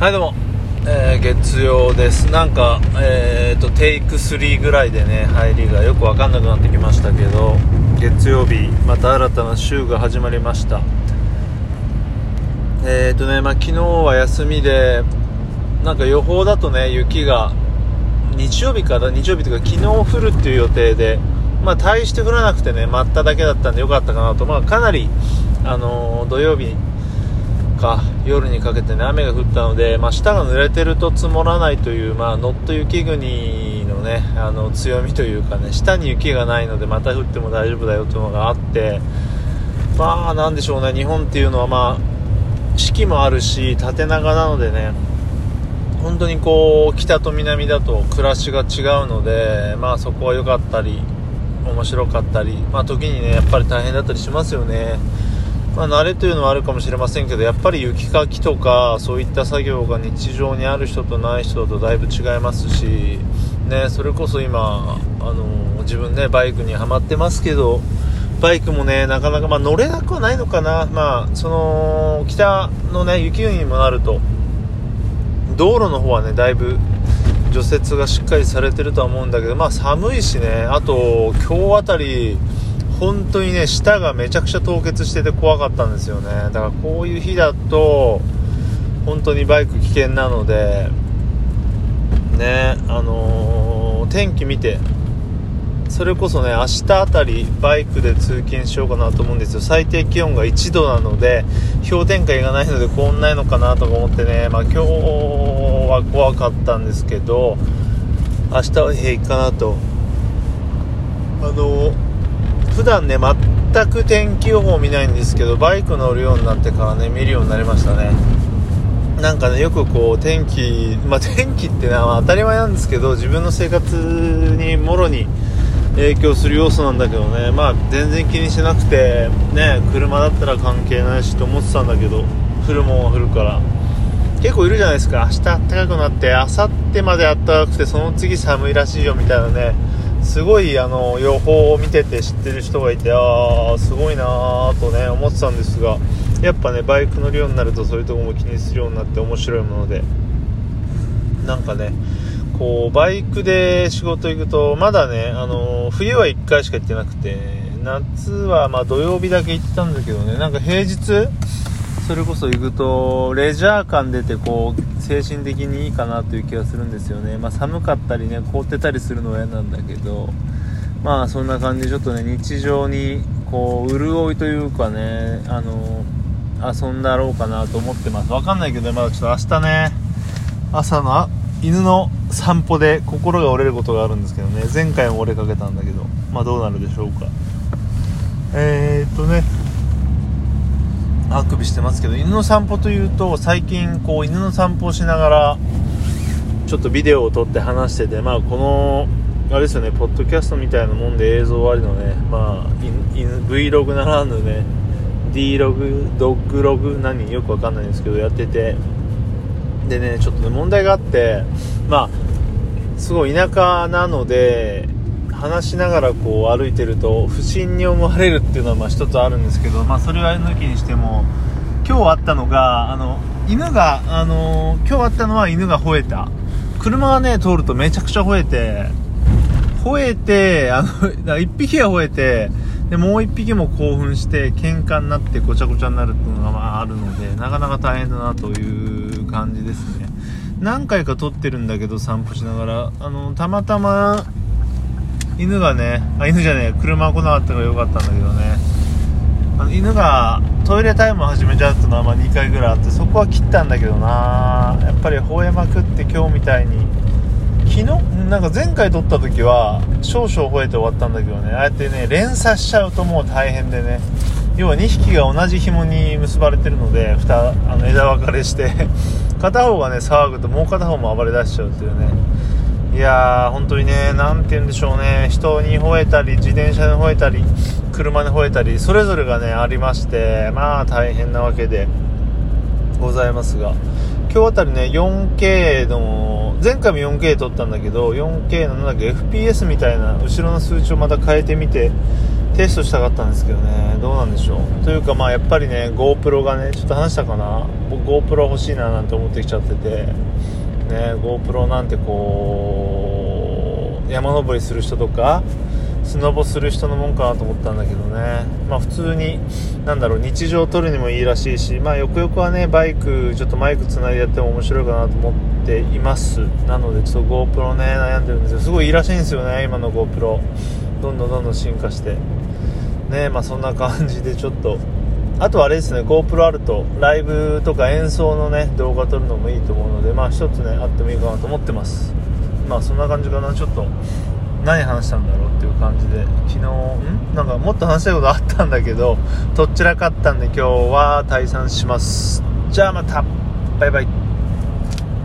はいどうも、えー月曜です。なんかえーとテイク3ぐらいでね入りがよく分かんなくなってきましたけど。月曜日また新たな週が始まりました。えーとねまあ昨日は休みでなんか予報だとね雪が日曜日から日曜日というか昨日降るっていう予定でまあ大して降らなくてね待っただけだったんでよかったかなと。まあかなりあのー土曜日か夜にかけてね雨が降ったので、まあ、下が濡れてると積もらないという、まあ、ノット雪国のねあの強みというかね下に雪がないのでまた降っても大丈夫だよというのがあってまあなんでしょうね日本っていうのはまあ四季もあるし縦長なのでね本当にこう北と南だと暮らしが違うのでまあそこは良かったり面白かったりまあ時にねやっぱり大変だったりしますよね。まあ、慣れというのはあるかもしれませんけどやっぱり雪かきとかそういった作業が日常にある人とない人とだいぶ違いますし、ね、それこそ今、あの自分ねバイクにはまってますけどバイクもねなかなか、まあ、乗れなくはないのかな、まあ、その北の、ね、雪国にもなると道路の方はねだいぶ除雪がしっかりされてるとは思うんだけど、まあ、寒いしねあと今日あたり本当にね舌がめちゃくちゃ凍結してて怖かったんですよね。だからこういう日だと本当にバイク危険なのでねあのー天気見てそれこそね明日あたりバイクで通勤しようかなと思うんですよ。最低気温が1度なので氷点下がないのでこんないのかなとか思ってねまあ今日は怖かったんですけど明日は平気かなと。あのー普段ね全く天気予報見ないんですけどバイク乗るようになってからね見るようになりましたね。なんかねよくこう天気まあ 天気ってのは当たり前なんですけど自分の生活にもろに影響する要素なんだけどね。まあ全然気にしなくてね車だったら関係ないしと思ってたんだけど降るもんは降るから。結構いるじゃないですか。明日暖かくなって明後日まで暖かくてその次寒いらしいよみたいなね。すごいあの予報を見てて知ってる人がいてああすごいなーとね思ってたんですがやっぱねバイク乗るようになるとそういうとこも気にするようになって面白いものでなんかねこうバイクで仕事行くとまだねあの冬は1回しか行ってなくて夏はま土曜日だけ行ったんだけどねなんか平日それこそ行くとレジャー感出てこう精神的にいいかなという気がするんですよね、まあ、寒かったりね凍ってたりするのは嫌なんだけどまあそんな感じでちょっとね日常にこう潤いというかねあの遊んだろうかなと思ってます。わかんないけどまだちょっと明日ね朝の犬の散歩で心が折れることがあるんですけどね。前回も折れかけたんだけどまあどうなるでしょうか。えー、っとねあくびしてますけど犬の散歩というと最近こう犬の散歩をしながらちょっとビデオを撮って話しててまあこのあれですよねポッドキャストみたいなもんで映像ありのねまあ Vlog ならぬね D ログドッグログ何よくわかんないんですけどやってて。でねちょっとね問題があってまあすごい田舎なので話しながらこう歩いてると不審に思われるっていうのはまあ一つあるんですけど、まあ、それは抜きにしても今日あったのがあの犬が、あの今日あったのは犬が吠えた。車がね通るとめちゃくちゃ吠えて吠えてあの1匹が吠えてでもう1匹も興奮して喧嘩になってごちゃごちゃになるっていうのがまああるのでなかなか大変だなという感じですね。何回か撮ってるんだけど散歩しながら。あのたまたま犬がね、あ、犬じゃねえ、車来なかったからよかったんだけどね、あの犬がトイレタイムを始めちゃうっていうのはまあ2回ぐらいあって、そこは切ったんだけどな。やっぱり吠えまくって今日みたいに、昨日、なんか前回撮った時は少々吠えて終わったんだけどね、ああやってね、連鎖しちゃうともう大変でね、要は2匹が同じ紐に結ばれてるので、蓋、あの枝分かれして。片方がね、騒ぐともう片方も暴れ出しちゃうっていうね、いやー、本当にね、なんて言うんでしょうね、人に吠えたり、自転車に吠えたり、車に吠えたり、それぞれがね、ありまして、まあ大変なわけでございますが、今日あたりね、4K の、前回も 4K 撮ったんだけど、4K のなんだっけ、FPS みたいな、後ろの数値をまた変えてみて、テストしたかったんですけどね。どうなんでしょう。というかまあやっぱりね GoPro がねちょっと話したかな。僕 GoPro 欲しいななんて思ってきちゃってて。ね GoPro なんてこう山登りする人とかスノボする人のもんかなと思ったんだけどね。まあ普通になんだろう日常を撮るにもいいらしいしまあよくよくはねバイクちょっとマイクつないでやっても面白いかなと思っています。なのでちょっと GoPro ね悩んでるんですよすごいいいらしいんですよね今の GoPro どんどんどんどん進化して。ねまあそんな感じでちょっとあとはあれですね GoPro あるとライブとか演奏のね動画撮るのもいいと思うのでまあ一つねあってもいいかなと思ってます。まあそんな感じかな。ちょっと何話したんだろうっていう感じで。昨日ん？なんかもっと話したいことあったんだけどどちらかったんで今日は退散します。じゃあまた。バイバイ